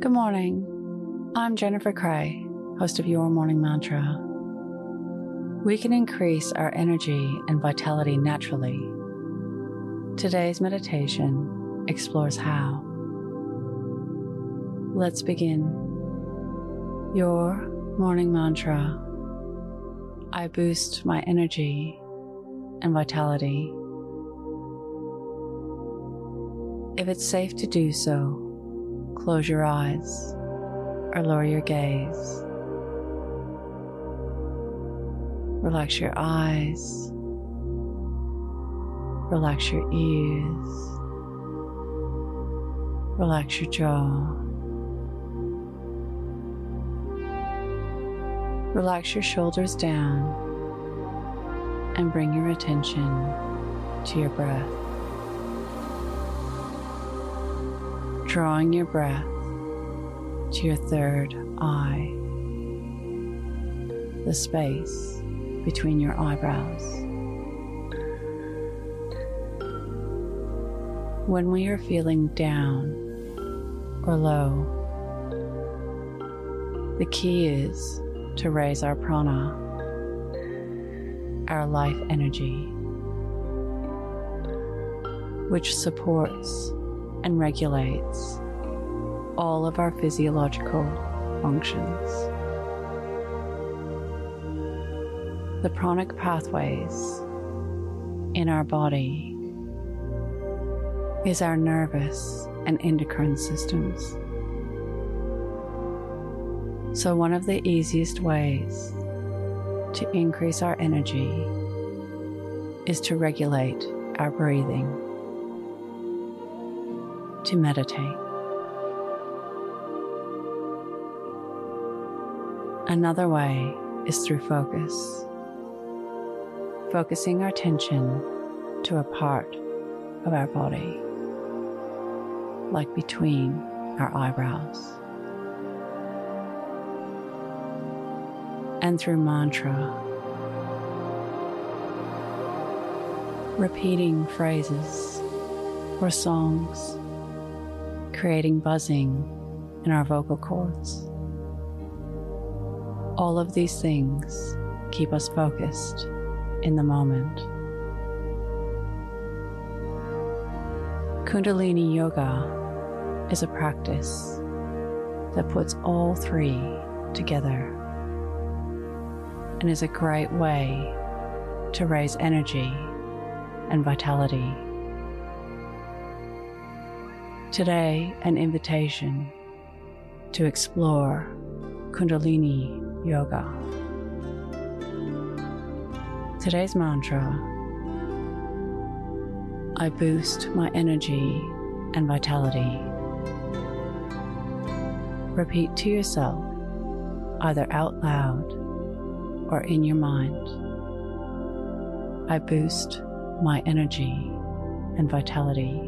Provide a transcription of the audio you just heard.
Good morning. I'm Jennifer Kray, host of Your Morning Mantra. We can increase our energy and vitality naturally. Today's meditation explores how. Let's begin. Your morning mantra I boost my energy and vitality. If it's safe to do so, close your eyes or lower your gaze. Relax your eyes, relax your ears, relax your jaw. Relax your shoulders down and bring your attention to your breath. Drawing your breath to your third eye, the space between your eyebrows. When we are feeling down or low, the key is to raise our prana, our life energy, which supports and regulates all of our physiological functions. The pranic pathways in our body is our nervous and endocrine systems. So, one of the easiest ways to increase our energy is to regulate our breathing, to meditate. Another way is through focus, focusing our attention to a part of our body, like between our eyebrows. and through mantra. Repeating phrases or songs, creating buzzing in our vocal cords. All of these things keep us focused in the moment. Kundalini Yoga is a practice that puts all three together and is a great way to raise energy and vitality. Today, an invitation to explore Kundalini Yoga. Today's mantra I boost my energy and vitality. Repeat to yourself, either out loud or in your mind. I boost my energy and vitality.